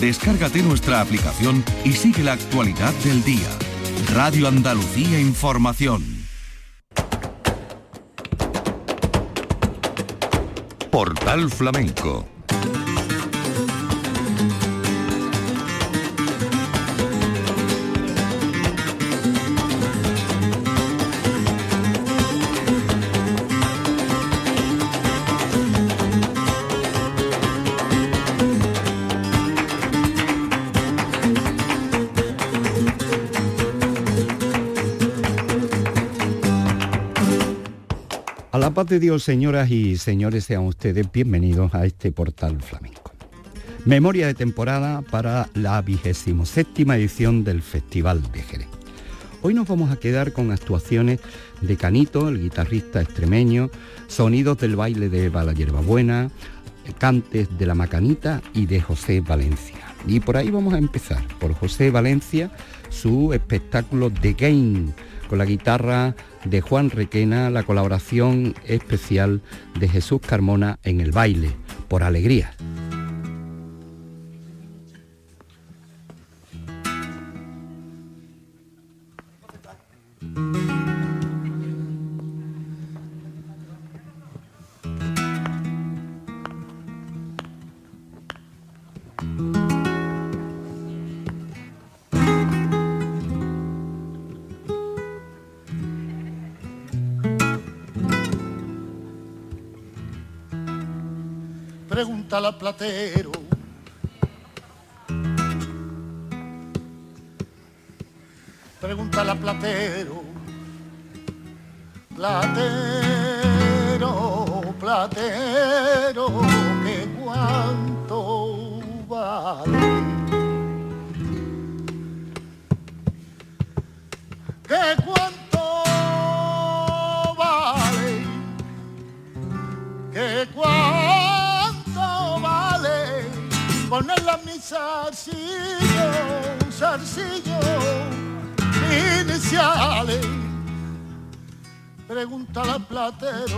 Descárgate nuestra aplicación y sigue la actualidad del día. Radio Andalucía Información. Portal Flamenco paz de Dios, señoras y señores, sean ustedes bienvenidos a este portal flamenco. Memoria de temporada para la vigésimo séptima edición del Festival de Jerez. Hoy nos vamos a quedar con actuaciones de Canito, el guitarrista extremeño, sonidos del baile de Bala Buena, cantes de la Macanita y de José Valencia. Y por ahí vamos a empezar, por José Valencia, su espectáculo The Game, con la guitarra de Juan Requena la colaboración especial de Jesús Carmona en el baile, por alegría. Pregunta al platero. Platero, platero, que cuánto vale. Que cuánto vale. Que cuánto ponerla a mi zarcillo, zarcillo, iniciales. Pregúntale al platero,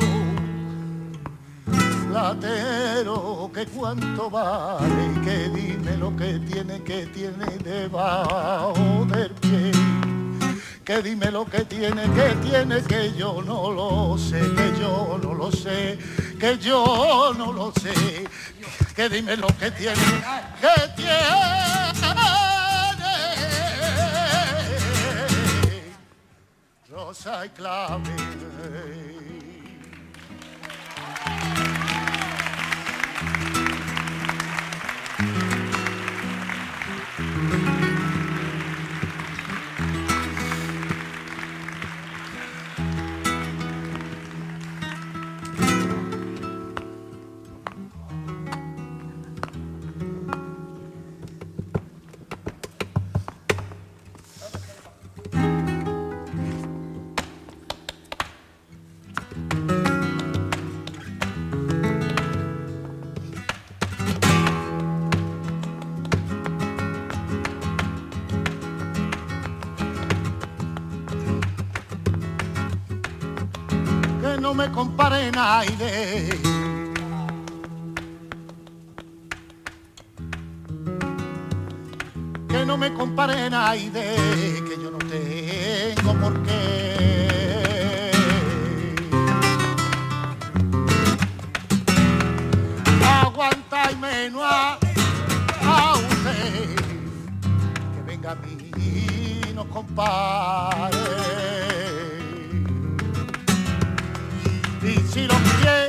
platero, que cuánto vale, que dime lo que tiene, que tiene debajo del pie. Que dime lo que tiene, que tiene, que yo no lo sé, que yo no lo sé, que yo no lo sé que dime lo que tiene, que tiene. los hay clave. Me compare nadie. Que no me compare nadie, que yo no tengo por qué. Aguanta y menos a, a usted, que venga a mí y nos compare. Si lo quiere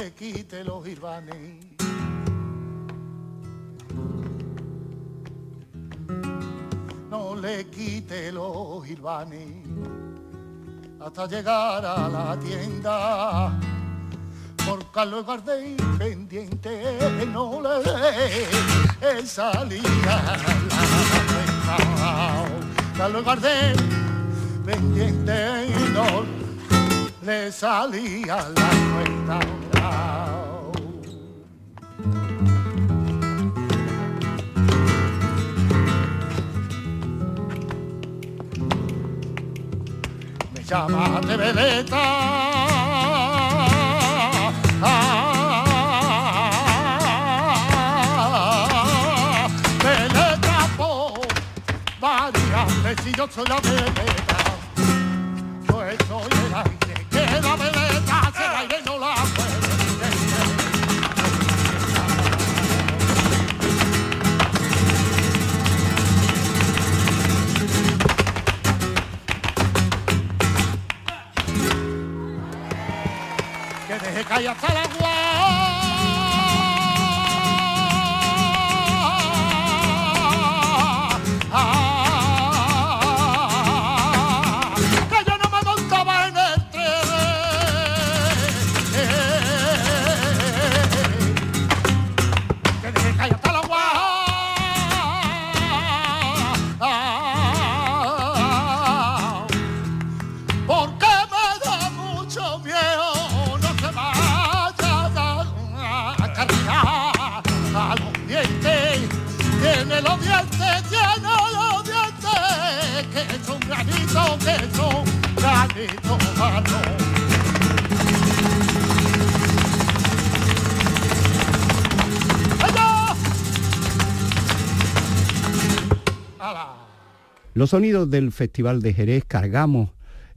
le quite los irvanes. No le quite los irvanes hasta llegar a la tienda. Por Carlos Gardel pendiente no le dé salida la Carlos Gardel pendiente no le salía la cuenta. Me llama de veleta. veleta por varias veces yo soy la veleta. Hasta el agua. Los sonidos del Festival de Jerez cargamos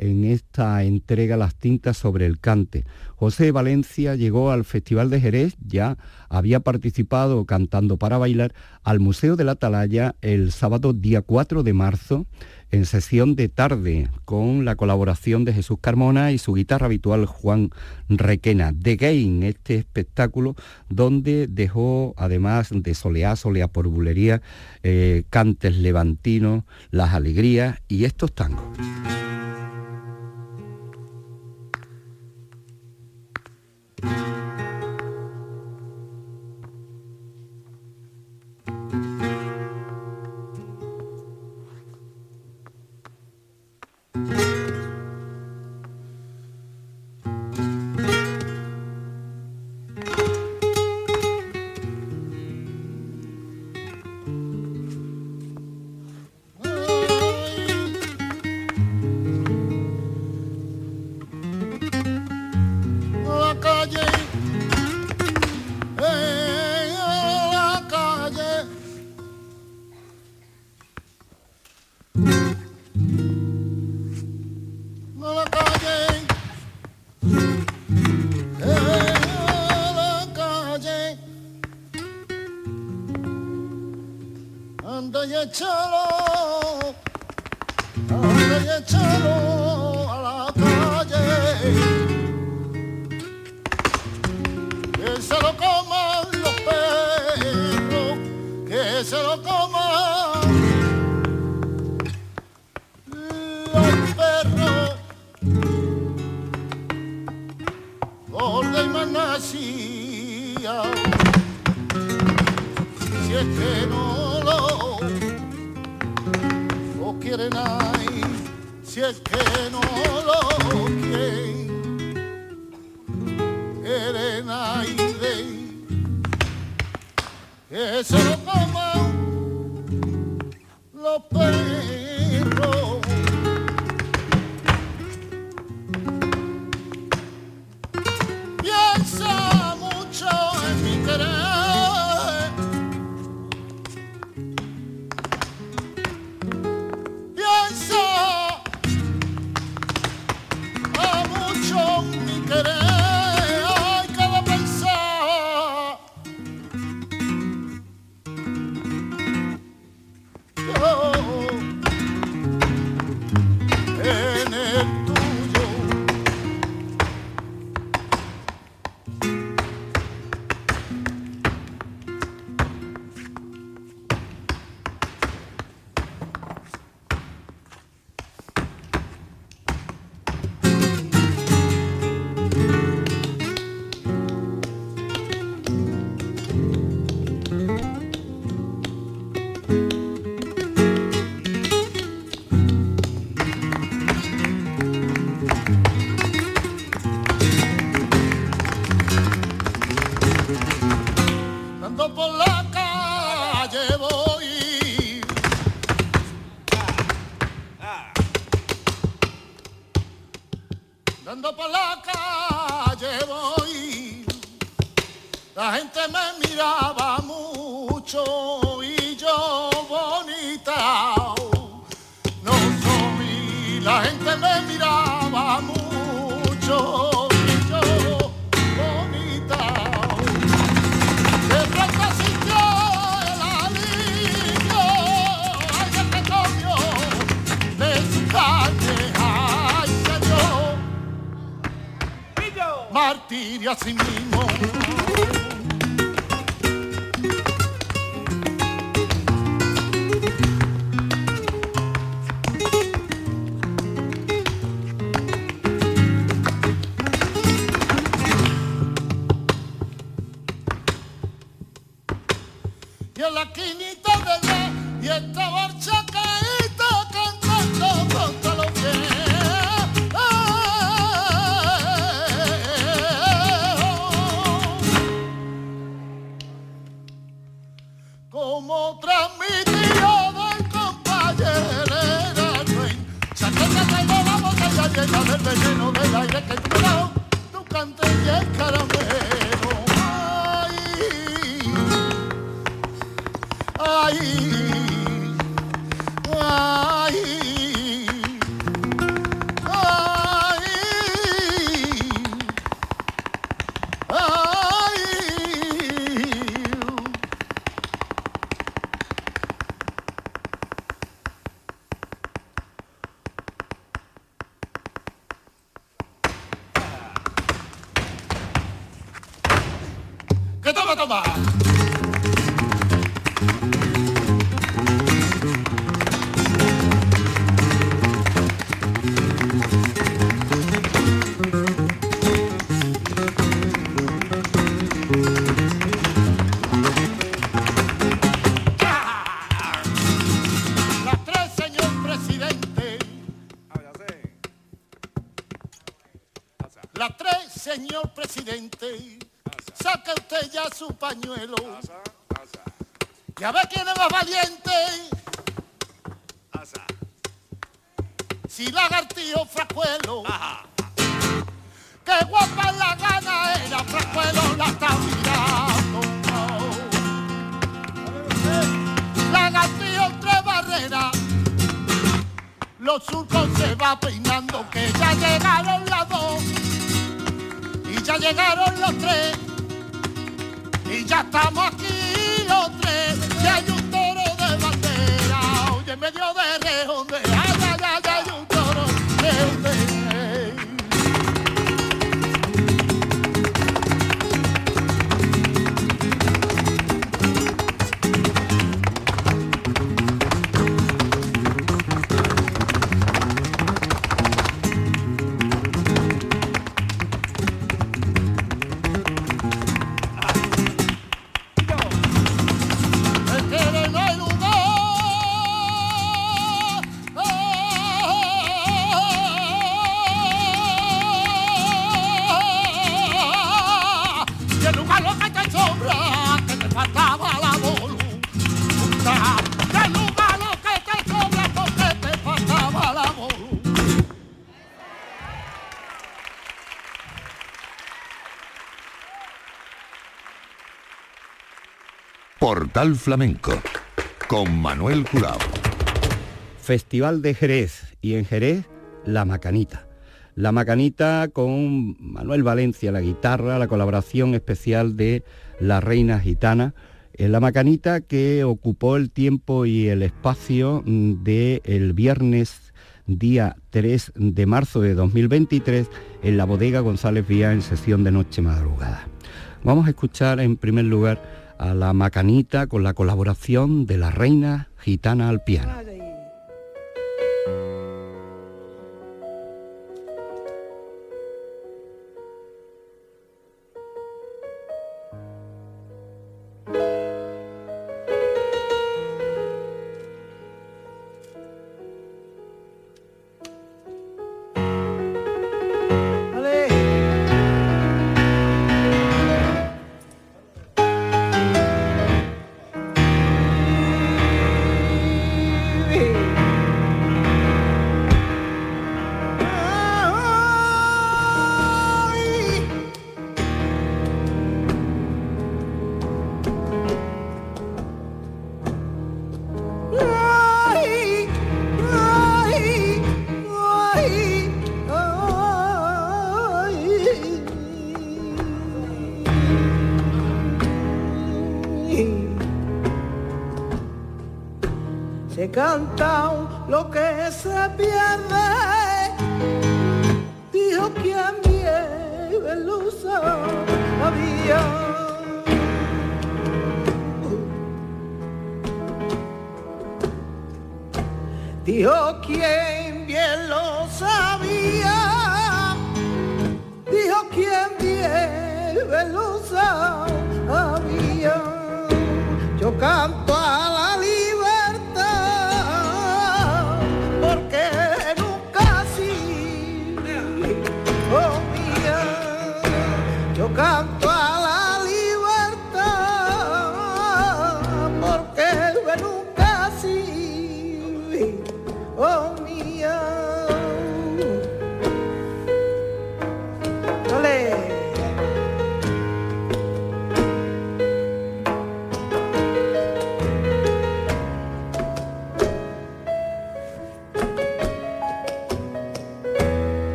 en esta entrega las tintas sobre el cante. José Valencia llegó al Festival de Jerez, ya había participado cantando para bailar al Museo de la Atalaya el sábado día 4 de marzo en sesión de tarde con la colaboración de Jesús Carmona y su guitarra habitual Juan Requena. The Game, este espectáculo donde dejó, además de soleá, soleá por bulería, eh, cantes levantinos, las alegrías y estos tangos. échalo, anda y échalo. frenáis si es que no lo queréis. Eso como otra. catamos aqui. Portal Flamenco con Manuel Curao. Festival de Jerez y en Jerez La Macanita. La Macanita con Manuel Valencia, la guitarra, la colaboración especial de la Reina Gitana. La Macanita que ocupó el tiempo y el espacio mm, del el viernes día 3 de marzo de 2023 en la bodega González Vía en sesión de noche madrugada. Vamos a escuchar en primer lugar a la macanita con la colaboración de la reina gitana al piano. gun.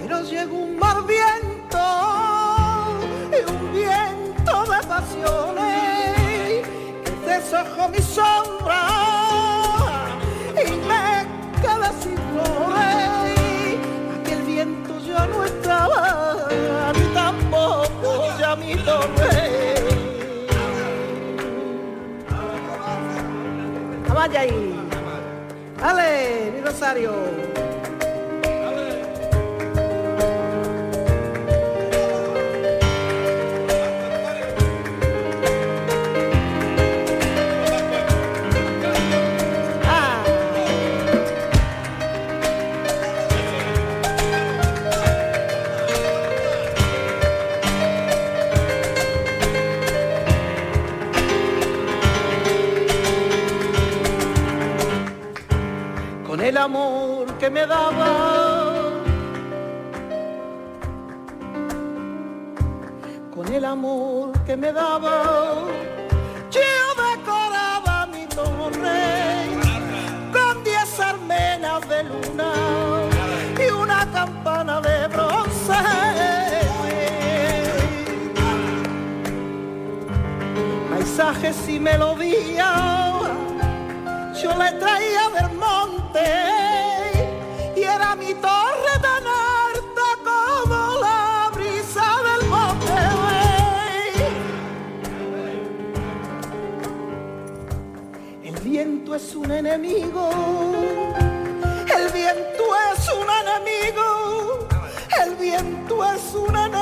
pero llegó un mar viento, y un viento de pasiones, que deshojó mi sombra y me quedé sin flores. Aquel viento ya no estaba, ni tampoco ya mi torre. Vaya ahí. Dale, mi Rosario. Me daba. Con el amor que me daba, yo decoraba mi torre con diez armenas de luna y una campana de bronce. Paisajes y melodías yo le traía del y un enemigo, el viento es un enemigo, el viento es un enemigo,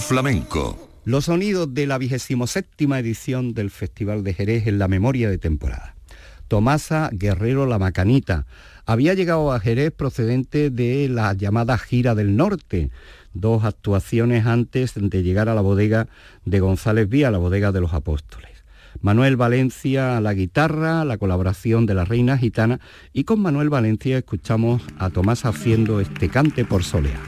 Flamenco. Los sonidos de la vigésimo séptima edición del Festival de Jerez en la memoria de temporada. Tomasa Guerrero La Macanita había llegado a Jerez procedente de la llamada Gira del Norte, dos actuaciones antes de llegar a la bodega de González Vía, la bodega de los apóstoles. Manuel Valencia a la guitarra, la colaboración de la Reina Gitana y con Manuel Valencia escuchamos a Tomás haciendo este cante por soleá.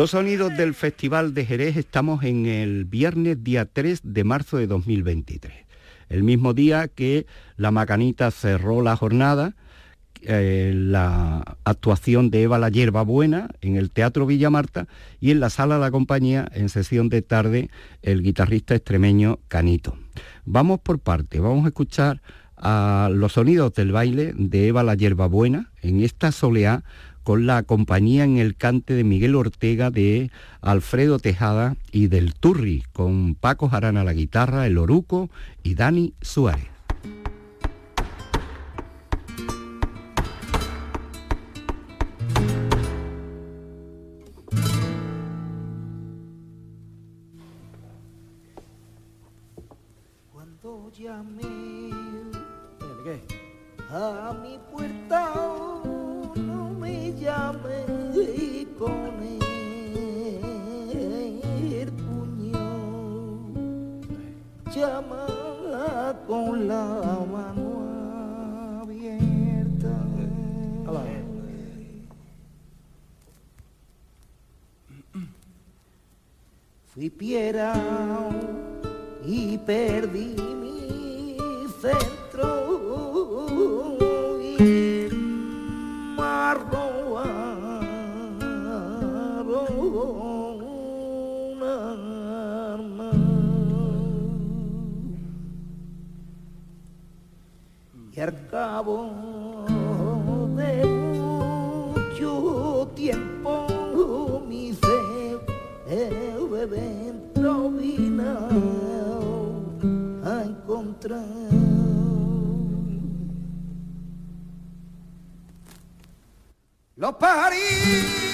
Los sonidos del Festival de Jerez estamos en el viernes día 3 de marzo de 2023. El mismo día que la Macanita cerró la jornada, eh, la actuación de Eva la Hierba Buena en el Teatro Villa Marta y en la Sala de la Compañía, en sesión de tarde, el guitarrista extremeño Canito. Vamos por parte, vamos a escuchar a los sonidos del baile de Eva la Hierba Buena en esta soleá con la compañía en el cante de Miguel Ortega, de Alfredo Tejada y del Turri, con Paco Jarana la guitarra, el Oruco y Dani Suárez. A mi puerta, con el puño. Llama con la mano abierta. Fui piedra y perdí mi que al cabo de mucho tiempo mi sed evento vino a encontrar. Lo parí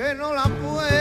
que no la puedo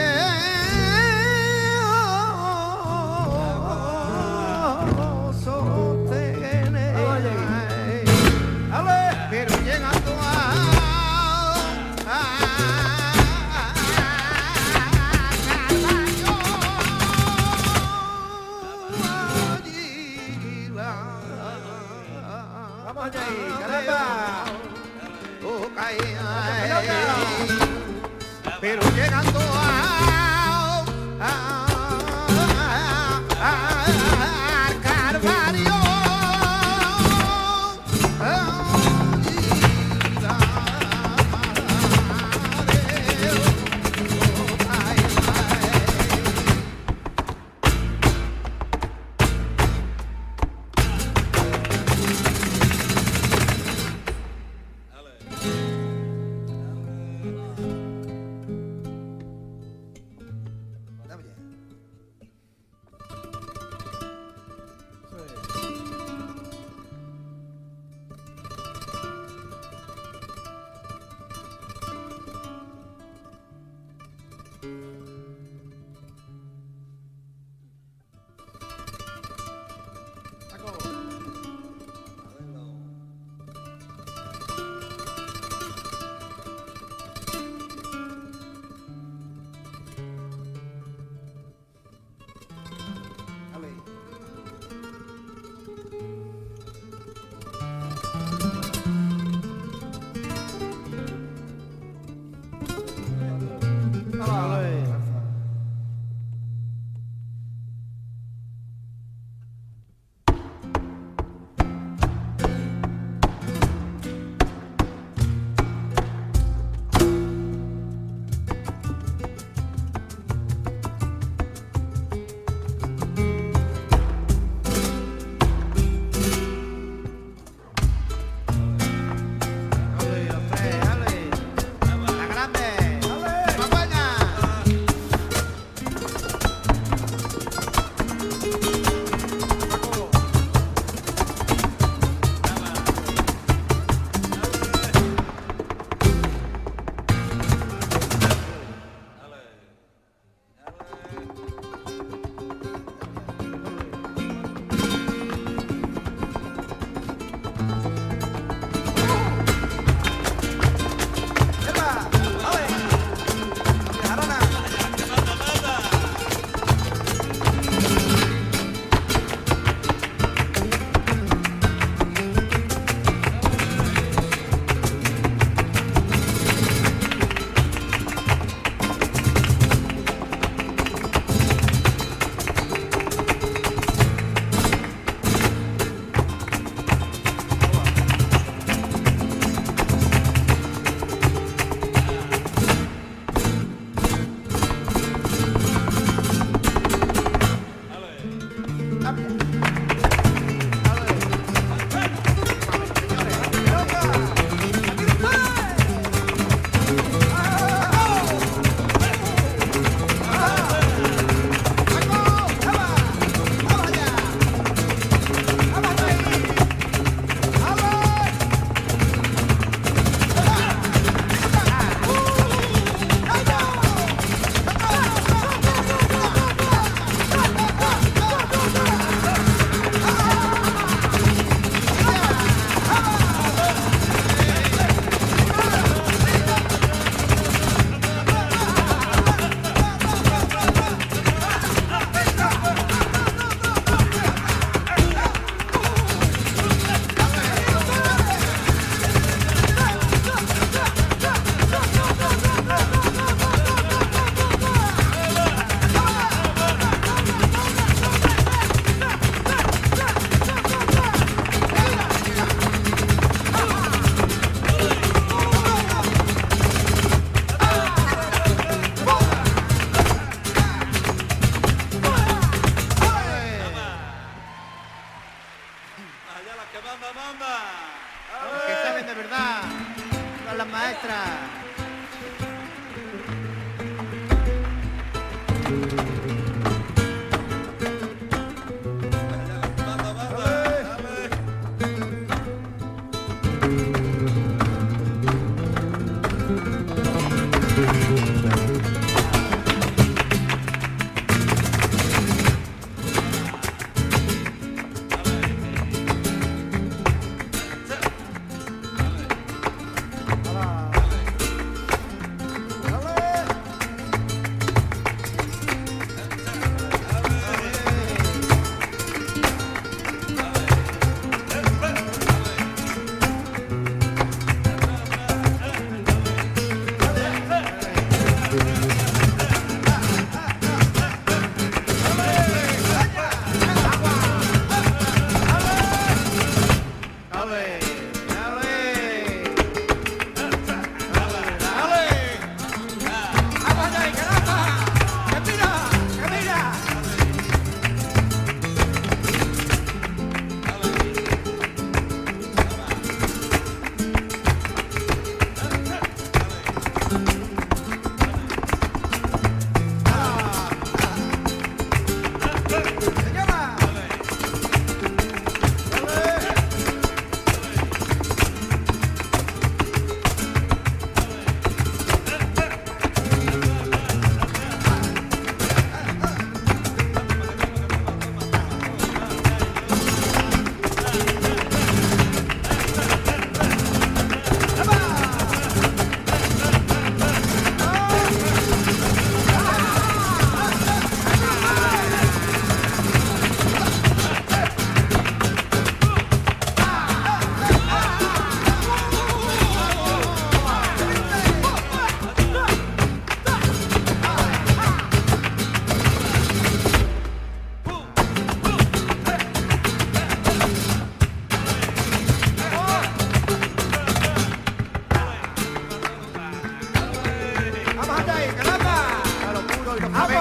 Come on.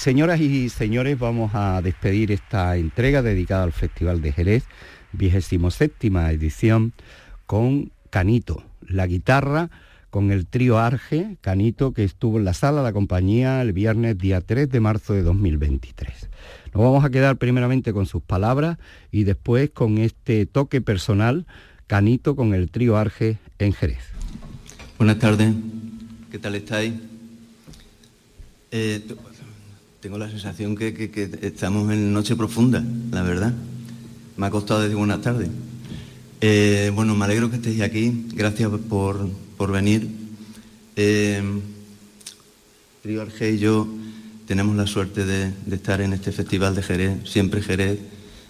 Señoras y señores, vamos a despedir esta entrega dedicada al Festival de Jerez, vigésimo séptima edición, con Canito, la guitarra con el trío Arge, Canito, que estuvo en la sala de la compañía el viernes día 3 de marzo de 2023. Nos vamos a quedar primeramente con sus palabras y después con este toque personal, Canito con el trío Arge en Jerez. Buenas tardes, ¿qué tal estáis? Eh, tengo la sensación que, estamos en noche profunda, la verdad. Me ha costado decir buenas tardes. Eh, bueno, me alegro que estéis aquí. Gracias por, venir. Eh, Río Arge y yo tenemos la suerte de, estar en este festival de Jerez. Siempre Jerez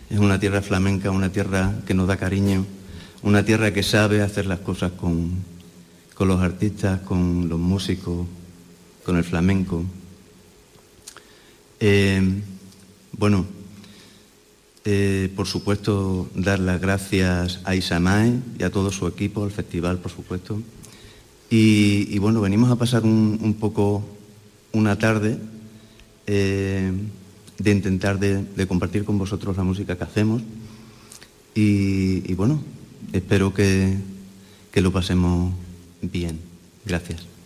es una tierra flamenca, una tierra que nos da cariño, una tierra que sabe hacer las cosas con, con los artistas, con los músicos, con el flamenco. Eh, bueno, eh, por supuesto, dar las gracias a Isamae y a todo su equipo, al festival, por supuesto. Y, bueno, venimos a pasar un, poco una tarde eh, de intentar de, compartir con vosotros la música que hacemos. Y, bueno, espero que, que lo pasemos bien. Gracias.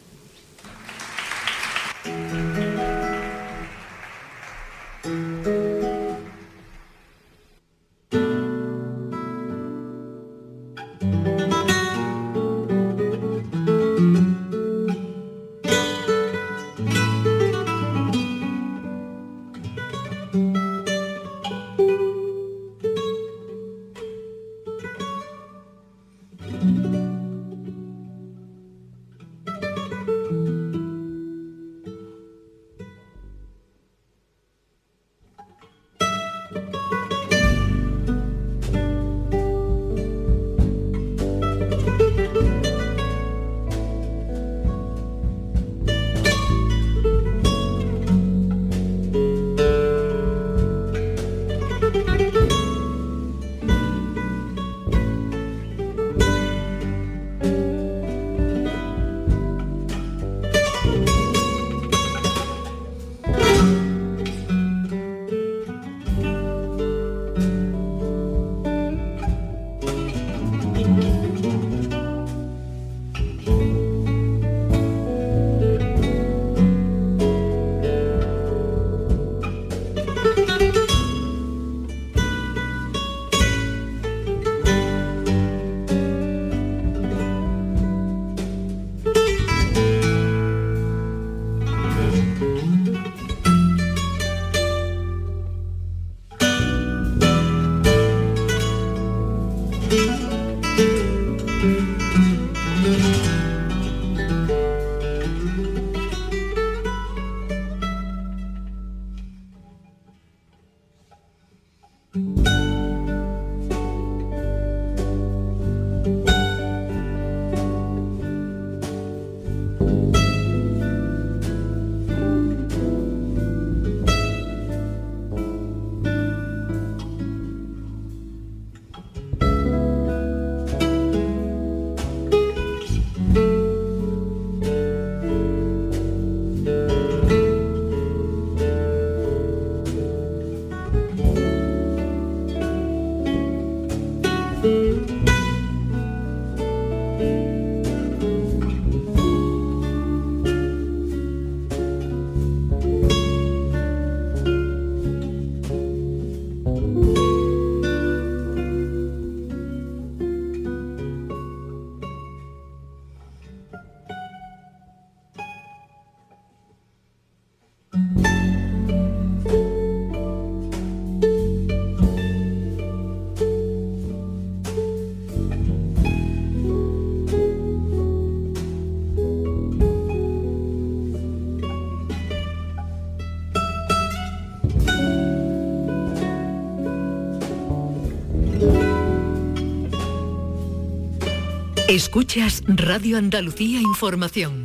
Escuchas Radio Andalucía Información.